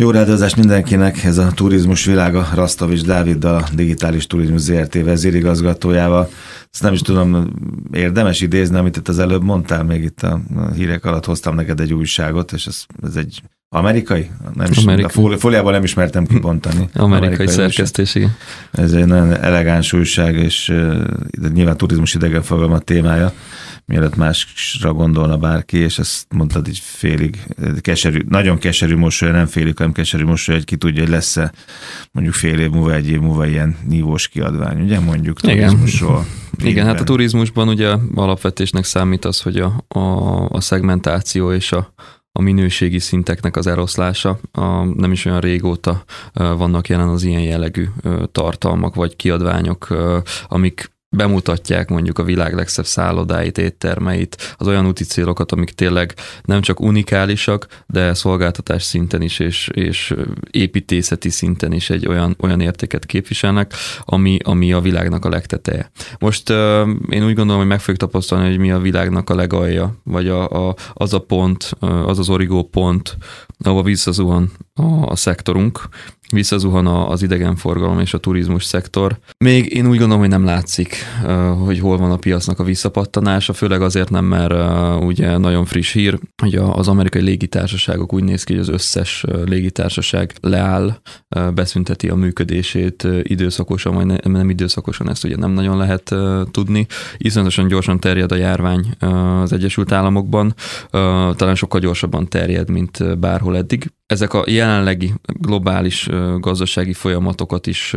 Jó rádiózás mindenkinek, ez a turizmus világa, Rasztavics Dáviddal, a Digitális Turizmus ZRT vezérigazgatójával. Ezt nem is tudom, érdemes idézni, amit itt az előbb mondtál, még itt a hírek alatt hoztam neked egy újságot, és ez, ez egy amerikai? Nem is, Amerikai. A fóliában nem ismertem kibontani. Amerikai, amerikai szerkesztés, igen. Ez egy nagyon elegáns újság, és uh, nyilván turizmus idegenforgalom témája mielőtt másra gondolna bárki, és ezt mondtad így félig, keserű, nagyon keserű mosoly, nem félig, hanem keserű mosoly, hogy ki tudja, hogy lesz-e mondjuk fél év múlva, egy év múlva ilyen nívós kiadvány, ugye mondjuk turizmusról. Igen. Igen, hát a turizmusban ugye alapvetésnek számít az, hogy a, a, a szegmentáció és a, a minőségi szinteknek az eloszlása. A, nem is olyan régóta vannak jelen az ilyen jellegű tartalmak vagy kiadványok, amik bemutatják mondjuk a világ legszebb szállodáit, éttermeit, az olyan úti célokat, amik tényleg nem csak unikálisak, de szolgáltatás szinten is, és, és építészeti szinten is egy olyan, olyan értéket képviselnek, ami, ami a világnak a legteteje. Most uh, én úgy gondolom, hogy meg fogjuk tapasztalni, hogy mi a világnak a legalja, vagy a, a, az a pont, az az origó pont, ahova visszazuhan a, a szektorunk, visszazuhan az idegenforgalom és a turizmus szektor. Még én úgy gondolom, hogy nem látszik, hogy hol van a piacnak a visszapattanása, főleg azért nem, mert ugye nagyon friss hír, hogy az amerikai légitársaságok úgy néz ki, hogy az összes légitársaság leáll, beszünteti a működését időszakosan, vagy nem időszakosan, ezt ugye nem nagyon lehet tudni. Iszonyatosan gyorsan terjed a járvány az Egyesült Államokban, talán sokkal gyorsabban terjed, mint bárhol eddig. Ezek a jelenlegi globális gazdasági folyamatokat is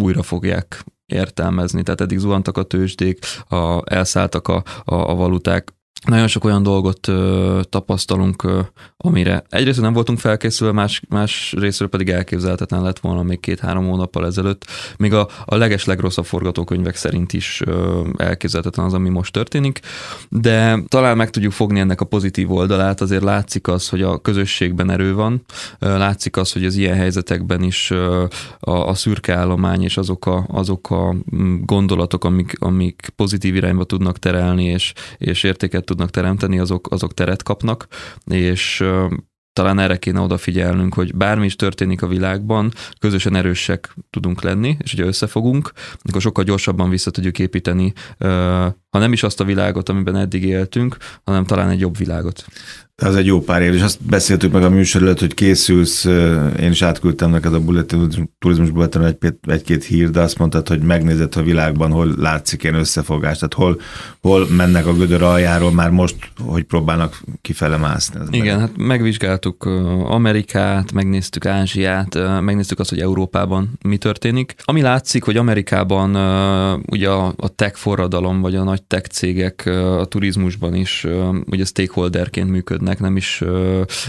újra fogják értelmezni. Tehát eddig zuhantak a tőzsdék, a, elszálltak a, a, a valuták, nagyon sok olyan dolgot ö, tapasztalunk, ö, amire egyrészt nem voltunk felkészülve, más, más részről pedig elképzelhetetlen lett volna még két-három hónappal ezelőtt. Még a, a leges legrosszabb forgatókönyvek szerint is ö, elképzelhetetlen az, ami most történik, de talán meg tudjuk fogni ennek a pozitív oldalát, azért látszik az, hogy a közösségben erő van, ö, látszik az, hogy az ilyen helyzetekben is ö, a, a szürke állomány és azok a, azok a gondolatok, amik, amik pozitív irányba tudnak terelni és, és értéket tudnak teremteni, azok, azok teret kapnak, és talán erre kéne odafigyelnünk, hogy bármi is történik a világban, közösen erősek tudunk lenni, és hogyha összefogunk, akkor sokkal gyorsabban vissza tudjuk építeni, ha nem is azt a világot, amiben eddig éltünk, hanem talán egy jobb világot. Ez egy jó pár év, és azt beszéltük meg a műsor előtt, hogy készülsz, én is átküldtem neked a bulletin, turizmus bulletin egy, egy-két hír, de azt mondtad, hogy megnézed a világban, hol látszik ilyen összefogás, tehát hol, hol mennek a gödör aljáról már most, hogy próbálnak kifele mászni. Igen, meg. hát megvizsgáltuk Amerikát, megnéztük Ázsiát, megnéztük azt, hogy Európában mi történik. Ami látszik, hogy Amerikában ugye a tech forradalom, vagy a nagy tech cégek a turizmusban is ugye stakeholderként működnek, nem is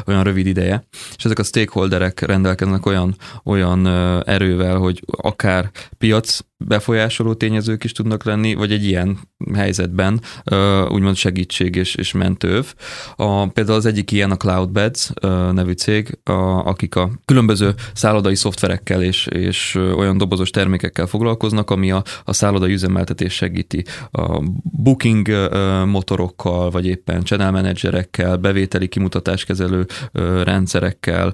olyan rövid ideje, és ezek a stakeholderek rendelkeznek olyan, olyan erővel, hogy akár piac befolyásoló tényezők is tudnak lenni, vagy egy ilyen helyzetben úgymond segítség és, és mentőv. A, például az egyik ilyen a Cloudbeds nevű cég, a, akik a különböző szállodai szoftverekkel és, és olyan dobozos termékekkel foglalkoznak, ami a, a szállodai üzemeltetés segíti. A booking motorokkal, vagy éppen channel managerekkel, bevételi kimutatáskezelő rendszerekkel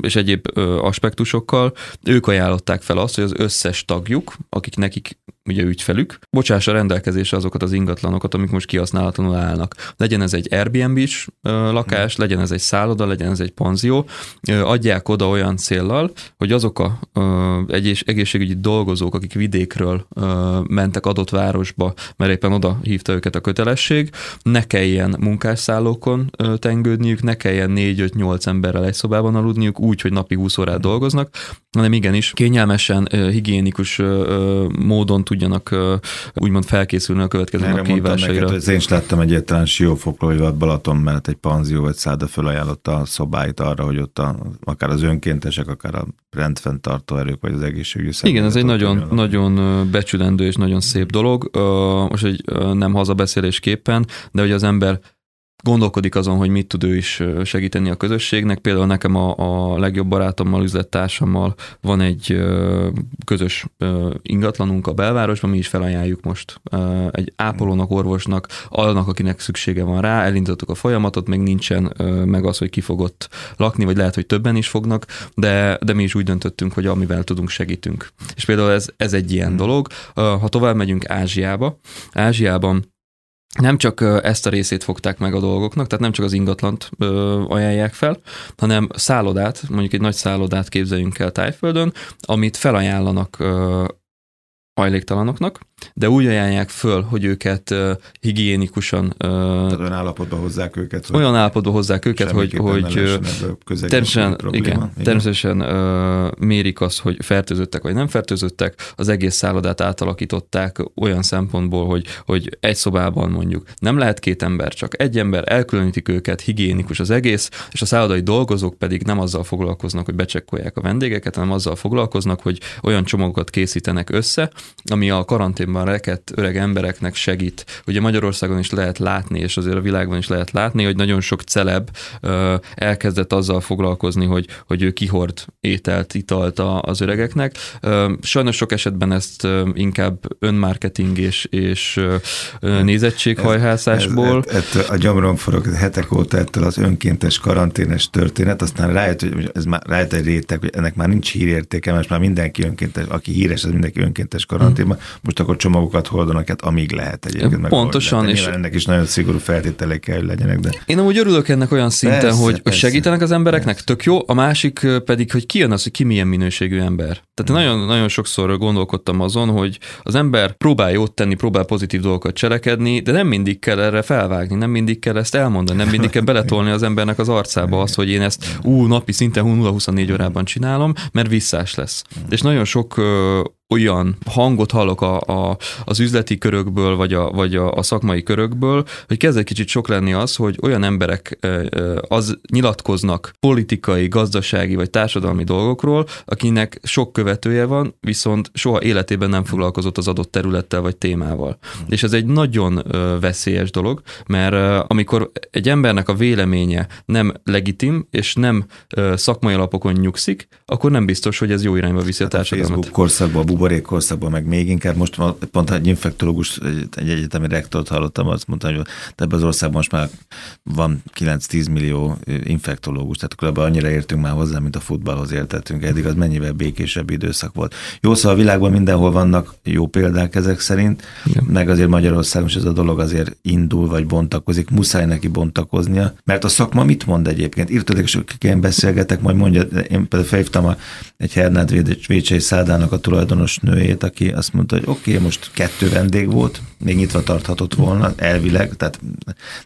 és egyéb aspektusokkal. Ők ajánlották fel azt, hogy az összes tagjuk, akik nekik ugye ügyfelük, bocsássa rendelkezésre azokat az ingatlanokat, amik most kihasználatlanul állnak. Legyen ez egy Airbnb-s lakás, legyen ez egy szálloda, legyen ez egy panzió, adják oda olyan céllal, hogy azok a egy egészségügyi dolgozók, akik vidékről mentek adott városba, mert éppen oda hívta őket a kötelesség, ne kelljen munkásszállókon tengődniük, ne kelljen 4-5-8 emberrel egy szobában aludniuk, úgy, hogy napi 20 órát dolgoznak, hanem igenis kényelmesen, higiénikus módon tudjanak úgymond felkészülni a következő nap kihívásaira. Neked, én is láttam egy egyetlen siófokról, hogy a Balaton mellett egy panzió vagy száda felajánlotta a szobáit arra, hogy ott a, akár az önkéntesek, akár a rendfenntartó erők, vagy az egészségügyi Igen, ez egy nagyon, nagyon becsülendő és nagyon szép dolog. Most egy nem hazabeszélésképpen, de hogy az ember gondolkodik azon, hogy mit tud ő is segíteni a közösségnek. Például nekem a, a legjobb barátommal, üzlettársammal van egy közös ingatlanunk a belvárosban, mi is felajánljuk most egy ápolónak, orvosnak, annak, akinek szüksége van rá, elindítottuk a folyamatot, még nincsen meg az, hogy ki fogott lakni, vagy lehet, hogy többen is fognak, de, de mi is úgy döntöttünk, hogy amivel tudunk, segítünk. És például ez, ez egy ilyen hmm. dolog. Ha tovább megyünk Ázsiába, Ázsiában nem csak ezt a részét fogták meg a dolgoknak, tehát nem csak az ingatlant ö, ajánlják fel, hanem szállodát, mondjuk egy nagy szállodát képzeljünk el Tájföldön, amit felajánlanak ö, hajléktalanoknak, de úgy ajánlják föl, hogy őket uh, higiénikusan... Uh, Tehát olyan állapotba hozzák őket. Hogy olyan állapotba hozzák őket, hogy, hogy természetesen, igen, igen. természetesen uh, mérik azt, hogy fertőzöttek vagy nem fertőzöttek, az egész szállodát átalakították olyan szempontból, hogy, hogy egy szobában mondjuk nem lehet két ember, csak egy ember, elkülönítik őket, higiénikus az egész, és a szállodai dolgozók pedig nem azzal foglalkoznak, hogy becsekkolják a vendégeket, hanem azzal foglalkoznak, hogy olyan csomagokat készítenek össze, ami a karantén már rekedt öreg embereknek segít. Ugye Magyarországon is lehet látni, és azért a világban is lehet látni, hogy nagyon sok celeb ö, elkezdett azzal foglalkozni, hogy, hogy ő kihord ételt, italt az öregeknek. Ö, sajnos sok esetben ezt ö, inkább önmarketing és, és ö, nézettséghajhászásból. Ez, ez, ez, a gyomrom forog hetek óta ettől az önkéntes karanténes történet, aztán rájött, hogy ez már rájött egy réteg, hogy ennek már nincs hírértéke, mert már mindenki önkéntes, aki híres, az mindenki önkéntes karanténban. Most akkor csomagokat hordanak, hát amíg lehet egyébként. Pontosan. És ennek is nagyon szigorú feltételek kell, hogy legyenek. De... Én amúgy örülök ennek olyan szinten, persze, hogy, persze, segítenek az embereknek, persze. tök jó, a másik pedig, hogy ki jön az, hogy ki milyen minőségű ember. Tehát hmm. nagyon, nagyon sokszor gondolkodtam azon, hogy az ember próbál jót tenni, próbál pozitív dolgokat cselekedni, de nem mindig kell erre felvágni, nem mindig kell ezt elmondani, nem mindig kell beletolni az embernek az arcába azt, hogy én ezt ú, napi szinten 0-24 órában csinálom, mert visszás lesz. Hmm. És nagyon sok olyan hangot hallok a, a, az üzleti körökből, vagy, a, vagy a, a szakmai körökből, hogy kezd egy kicsit sok lenni az, hogy olyan emberek az nyilatkoznak politikai, gazdasági vagy társadalmi dolgokról, akinek sok követője van, viszont soha életében nem foglalkozott az adott területtel vagy témával. És ez egy nagyon veszélyes dolog, mert amikor egy embernek a véleménye nem legitim, és nem szakmai alapokon nyugszik, akkor nem biztos, hogy ez jó irányba viszi hát a társadalmat. A Facebook korszakban, a buborékkorszakban, meg még inkább most pont egy infektológus, egy egyetemi rektort hallottam, azt mondta, hogy ebben az országban most már van 9-10 millió infektológus, tehát akkor ebben annyira értünk már hozzá, mint a futballhoz értettünk. Eddig az mennyivel békésebb időszak volt. Jó, szóval a világban mindenhol vannak jó példák ezek szerint, Igen. meg azért Magyarországon is ez a dolog azért indul, vagy bontakozik, muszáj neki bontakoznia, mert a szakma mit mond egyébként? Írtad, és én beszélgetek, majd mondja, én például felhívtam a, egy Hernád Vécsei szádának a tulajdonos nőjét, aki azt mondta, hogy oké, okay, most kettő vendég volt, még nyitva tarthatott volna, elvileg, tehát,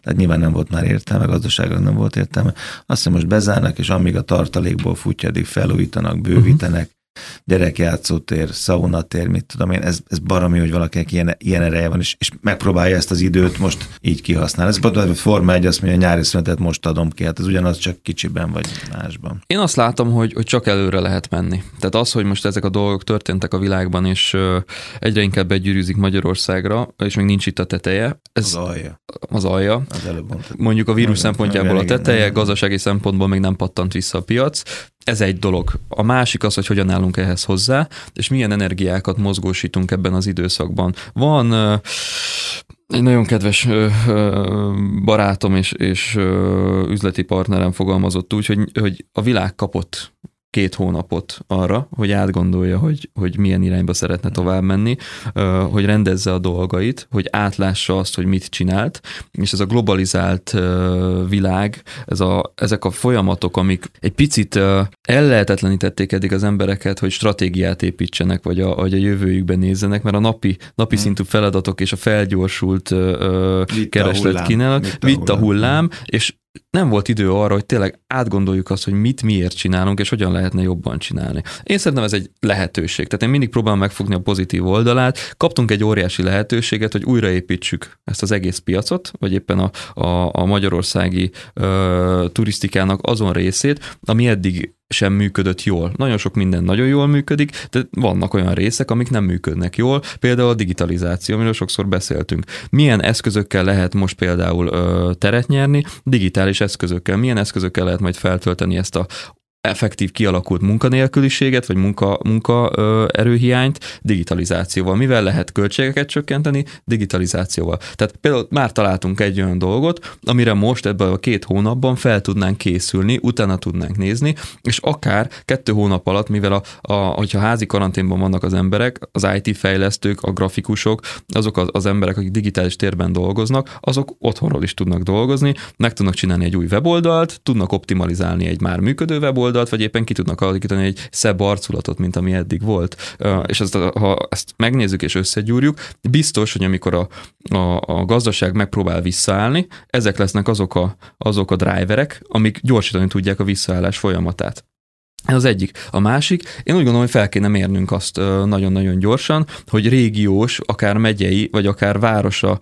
tehát nyilván nem volt már értelme, gazdaságra nem volt értelme. Azt hiszem, most bezárnak, és amíg a tartalékból futja, addig felújítanak, bővítenek, gyerekjátszótér, szaunatér, mit tudom én, ez, ez barami, hogy valakinek ilyen, ilyen ereje van, és, és megpróbálja ezt az időt most így kihasználni. Ez pont a Forma egy azt mondja, a nyári szünetet most adom ki, hát ez ugyanaz csak kicsiben vagy másban. Én azt látom, hogy, hogy csak előre lehet menni. Tehát az, hogy most ezek a dolgok történtek a világban, és egyre inkább begyűrűzik Magyarországra, és még nincs itt a teteje. Ez az alja. Az alja. Az Mondjuk a vírus szempontjából a teteje, gazdasági szempontból még nem pattant vissza a piac ez egy dolog. A másik az, hogy hogyan állunk ehhez hozzá, és milyen energiákat mozgósítunk ebben az időszakban. Van egy nagyon kedves barátom és, és üzleti partnerem fogalmazott úgy, hogy, hogy a világ kapott két hónapot arra, hogy átgondolja, hogy, hogy milyen irányba szeretne tovább menni, hogy rendezze a dolgait, hogy átlássa azt, hogy mit csinált, és ez a globalizált világ, ez a, ezek a folyamatok, amik egy picit ellehetetlenítették eddig az embereket, hogy stratégiát építsenek, vagy a, vagy a jövőjükben nézzenek, mert a napi, napi hmm. szintű feladatok és a felgyorsult kereslet kínálat, vitt a hullám, és nem volt idő arra, hogy tényleg átgondoljuk azt, hogy mit miért csinálunk, és hogyan lehetne jobban csinálni. Én szerintem ez egy lehetőség. Tehát én mindig próbálom megfogni a pozitív oldalát. Kaptunk egy óriási lehetőséget, hogy újraépítsük ezt az egész piacot, vagy éppen a, a, a magyarországi ö, turisztikának azon részét, ami eddig sem működött jól. Nagyon sok minden nagyon jól működik, de vannak olyan részek, amik nem működnek jól, például a digitalizáció, amiről sokszor beszéltünk. Milyen eszközökkel lehet most például ö, teret nyerni? Digitális eszközökkel. Milyen eszközökkel lehet majd feltölteni ezt a effektív kialakult munkanélküliséget, vagy munka, munka erőhiányt digitalizációval. Mivel lehet költségeket csökkenteni? Digitalizációval. Tehát például már találtunk egy olyan dolgot, amire most ebben a két hónapban fel tudnánk készülni, utána tudnánk nézni, és akár kettő hónap alatt, mivel a, a, hogyha házi karanténban vannak az emberek, az IT fejlesztők, a grafikusok, azok az, az emberek, akik digitális térben dolgoznak, azok otthonról is tudnak dolgozni, meg tudnak csinálni egy új weboldalt, tudnak optimalizálni egy már működő weboldalt, oldalt, vagy éppen ki tudnak alakítani egy szebb arculatot, mint ami eddig volt. És ezt, ha ezt megnézzük és összegyúrjuk, biztos, hogy amikor a, a, a gazdaság megpróbál visszaállni, ezek lesznek azok a, azok a driverek, amik gyorsítani tudják a visszaállás folyamatát. Ez az egyik. A másik, én úgy gondolom, hogy fel kéne mérnünk azt nagyon-nagyon gyorsan, hogy régiós, akár megyei, vagy akár városa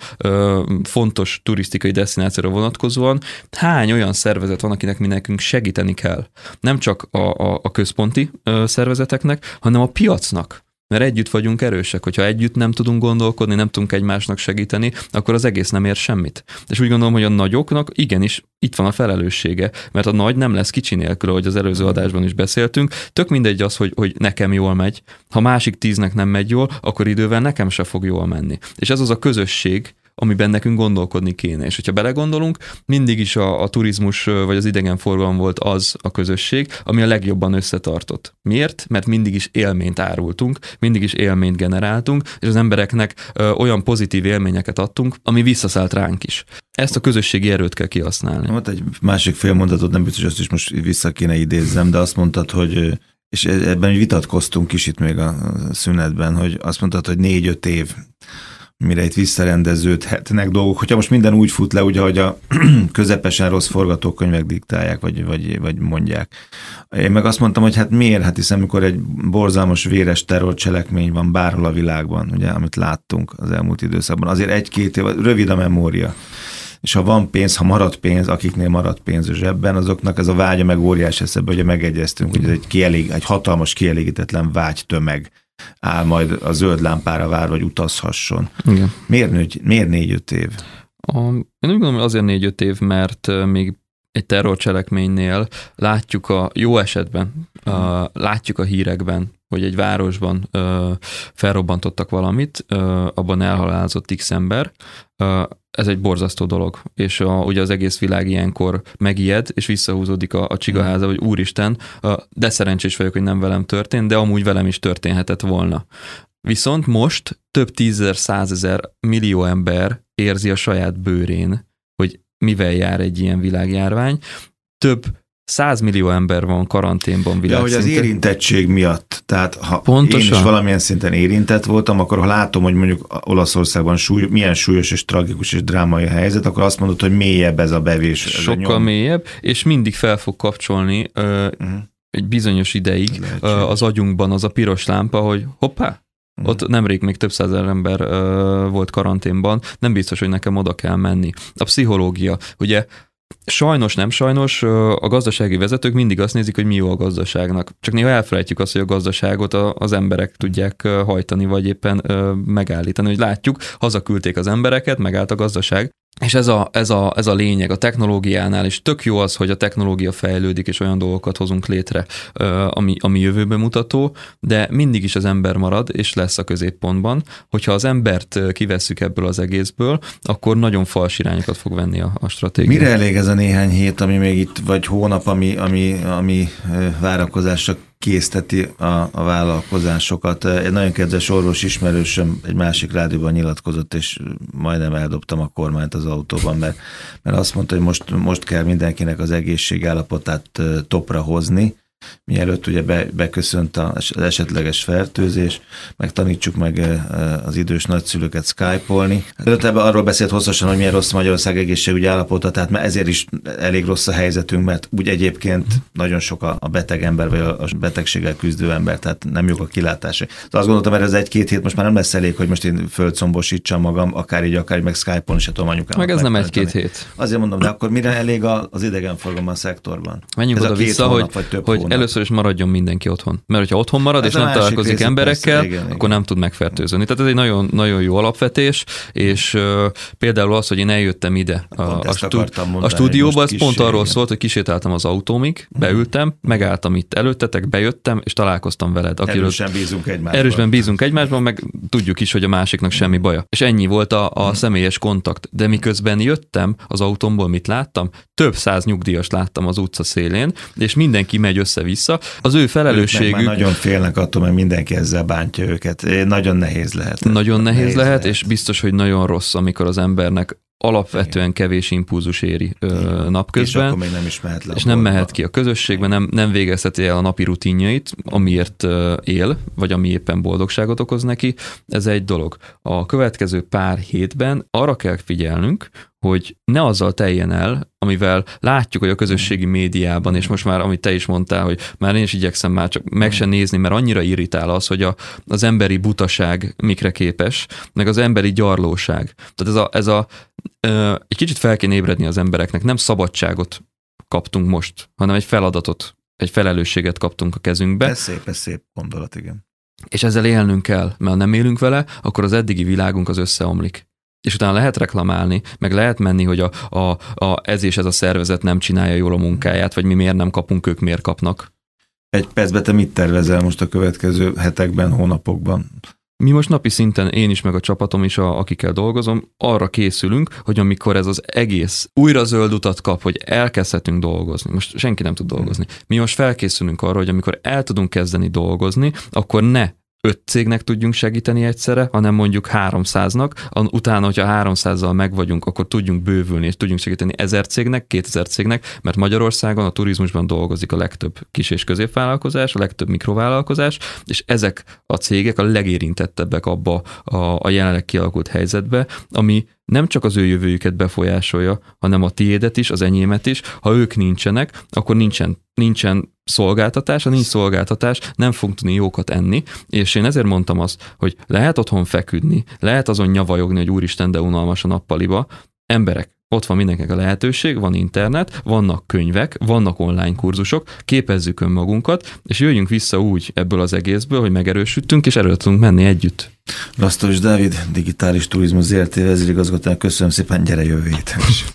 fontos turisztikai destinációra vonatkozóan hány olyan szervezet van, akinek mi nekünk segíteni kell. Nem csak a, a, a központi szervezeteknek, hanem a piacnak. Mert együtt vagyunk erősek, hogyha együtt nem tudunk gondolkodni, nem tudunk egymásnak segíteni, akkor az egész nem ér semmit. És úgy gondolom, hogy a nagyoknak igenis itt van a felelőssége, mert a nagy nem lesz kicsi nélkül, ahogy az előző adásban is beszéltünk. Tök mindegy az, hogy, hogy nekem jól megy. Ha másik tíznek nem megy jól, akkor idővel nekem se fog jól menni. És ez az a közösség, amiben nekünk gondolkodni kéne. És hogyha belegondolunk, mindig is a, a turizmus vagy az idegenforgalom volt az a közösség, ami a legjobban összetartott. Miért? Mert mindig is élményt árultunk, mindig is élményt generáltunk, és az embereknek ö, olyan pozitív élményeket adtunk, ami visszaszállt ránk is. Ezt a közösségi erőt kell kihasználni. Volt egy másik fél mondatot, nem biztos, azt is most vissza kéne idézzem, de azt mondtad, hogy és ebben vitatkoztunk kicsit még a szünetben, hogy azt mondtad, hogy négy-öt év mire itt visszarendeződhetnek dolgok. Hogyha most minden úgy fut le, ugye, hogy a közepesen rossz forgatókönyvek diktálják, vagy, vagy, vagy mondják. Én meg azt mondtam, hogy hát miért? Hát hiszen amikor egy borzalmas véres terrorcselekmény van bárhol a világban, ugye, amit láttunk az elmúlt időszakban, azért egy-két év, rövid a memória és ha van pénz, ha marad pénz, akiknél marad pénz a zsebben, azoknak ez a vágya meg óriás eszebe, hogy megegyeztünk, hogy ez egy, kielég, egy hatalmas kielégítetlen vágy tömeg áll majd a zöld lámpára vár, vagy utazhasson. Igen. Miért, négy, miért négy-öt év? A, én úgy gondolom, hogy azért négy-öt év, mert még egy terrorcselekménynél látjuk a jó esetben, a, látjuk a hírekben, hogy egy városban ö, felrobbantottak valamit, ö, abban elhalálozott x ember, ö, ez egy borzasztó dolog, és a, ugye az egész világ ilyenkor megijed, és visszahúzódik a, a csigaháza, hogy úristen, de szerencsés vagyok, hogy nem velem történt, de amúgy velem is történhetett volna. Viszont most több tízezer, százezer, millió ember érzi a saját bőrén, hogy mivel jár egy ilyen világjárvány. Több 100 millió ember van karanténban világszinten. Ja, hogy az érintettség miatt. Tehát ha Pontosan. én is valamilyen szinten érintett voltam, akkor ha látom, hogy mondjuk Olaszországban súly, milyen súlyos és tragikus és drámai helyzet, akkor azt mondod, hogy mélyebb ez a bevés. Sokkal a mélyebb, és mindig fel fog kapcsolni uh, uh-huh. egy bizonyos ideig uh, az agyunkban az a piros lámpa, hogy hoppá, Mm. Ott nemrég még több százer ember uh, volt karanténban, nem biztos, hogy nekem oda kell menni. A pszichológia, ugye Sajnos, nem sajnos, a gazdasági vezetők mindig azt nézik, hogy mi jó a gazdaságnak. Csak néha elfelejtjük azt, hogy a gazdaságot az emberek tudják hajtani, vagy éppen megállítani. Hogy látjuk, hazaküldték az embereket, megállt a gazdaság, és ez a, ez, a, ez a lényeg a technológiánál, és tök jó az, hogy a technológia fejlődik, és olyan dolgokat hozunk létre, ami, ami jövőbe mutató, de mindig is az ember marad, és lesz a középpontban. Hogyha az embert kivesszük ebből az egészből, akkor nagyon fals irányokat fog venni a, a stratégia. Mire elég ez a néhány hét, ami még itt, vagy hónap, ami, ami, ami várakozásra készteti a, a vállalkozásokat. Egy nagyon kedves orvos ismerősöm egy másik rádióban nyilatkozott, és majdnem eldobtam a kormányt az autóban, mert, mert azt mondta, hogy most, most kell mindenkinek az egészségállapotát topra hozni, mielőtt ugye be, beköszönt az esetleges fertőzés, meg tanítsuk meg az idős nagyszülőket skype-olni. Előtte arról beszélt hosszasan, hogy milyen rossz Magyarország egészségügyi állapota, tehát mert ezért is elég rossz a helyzetünk, mert úgy egyébként nagyon sok a beteg ember, vagy a betegséggel küzdő ember, tehát nem jók a kilátása. Tehát azt gondoltam, hogy ez egy-két hét most már nem lesz elég, hogy most én földcombosítsam magam, akár így, akár meg Skype-on se tudom anyukám. Meg ez nem egy-két hét. Azért mondom, de akkor mire elég az idegenforgalom a szektorban? Menjünk oda vissza, hogy, hogy Először is maradjon mindenki otthon. Mert hogyha otthon marad, Ez és nem találkozik része, emberekkel, persze, igen, akkor igen. nem tud megfertőződni. Tehát ez egy nagyon, nagyon jó alapvetés, és uh, például az, hogy én eljöttem ide a, a, stú- akartam a mondani, stúdióba, ez pont arról igen. szólt, hogy kisétáltam az autómig, beültem, megálltam itt előttetek, bejöttem, és találkoztam veled. Akiről Erősen bízunk egymásban. Erősben bízunk egymásban, meg tudjuk is, hogy a másiknak semmi baja. És ennyi volt a, a személyes kontakt. De miközben jöttem az autómból, mit láttam? Több száz nyugdíjas láttam az utca szélén, és mindenki megy össze-vissza. Az ő felelősségük nagyon félnek attól, mert mindenki ezzel bántja őket. Nagyon nehéz lehet. nagyon nehéz lehet, és biztos, hogy nagyon rossz, amikor az embernek alapvetően kevés impulzus éri ö, És napközben. akkor még nem is mehet le és nem mehet ki a közösségbe, nem, nem végezheti el a napi rutinjait, amiért ö, él, vagy ami éppen boldogságot okoz neki. Ez egy dolog. A következő pár hétben arra kell figyelnünk, hogy ne azzal teljen el, amivel látjuk, hogy a közösségi médiában, és most már, amit te is mondtál, hogy már én is igyekszem már csak meg se nézni, mert annyira irritál az, hogy a, az emberi butaság mikre képes, meg az emberi gyarlóság. Tehát ez a, ez a ö, egy kicsit fel kéne ébredni az embereknek, nem szabadságot kaptunk most, hanem egy feladatot, egy felelősséget kaptunk a kezünkbe, Ez szép, ez szép gondolat, igen. és ezzel élnünk kell, mert ha nem élünk vele, akkor az eddigi világunk az összeomlik. És utána lehet reklamálni, meg lehet menni, hogy a, a, a, ez és ez a szervezet nem csinálja jól a munkáját, vagy mi miért nem kapunk, ők miért kapnak. Egy percben te mit tervezel most a következő hetekben, hónapokban? Mi most napi szinten, én is, meg a csapatom is, a, akikkel dolgozom, arra készülünk, hogy amikor ez az egész újra zöld utat kap, hogy elkezdhetünk dolgozni, most senki nem tud dolgozni, mi most felkészülünk arra, hogy amikor el tudunk kezdeni dolgozni, akkor ne öt cégnek tudjunk segíteni egyszerre, hanem mondjuk 300-nak, An- utána, hogyha 300-zal megvagyunk, akkor tudjunk bővülni, és tudjunk segíteni 1000 cégnek, 2000 cégnek, mert Magyarországon a turizmusban dolgozik a legtöbb kis- és középvállalkozás, a legtöbb mikrovállalkozás, és ezek a cégek a legérintettebbek abba a, a jelenleg kialakult helyzetbe, ami nem csak az ő jövőjüket befolyásolja, hanem a tiédet is, az enyémet is. Ha ők nincsenek, akkor nincsen, nincsen szolgáltatás, ha nincs szolgáltatás, nem fogunk tudni jókat enni, és én ezért mondtam azt, hogy lehet otthon feküdni, lehet azon nyavajogni, hogy úristen, de unalmas a nappaliba. Emberek, ott van mindenkinek a lehetőség, van internet, vannak könyvek, vannak online kurzusok, képezzük önmagunkat, és jöjjünk vissza úgy ebből az egészből, hogy megerősödtünk, és erről tudunk menni együtt. Lasztos Dávid, digitális turizmus ZRT vezérigazgatónak köszönöm szépen, gyere jövő héten is.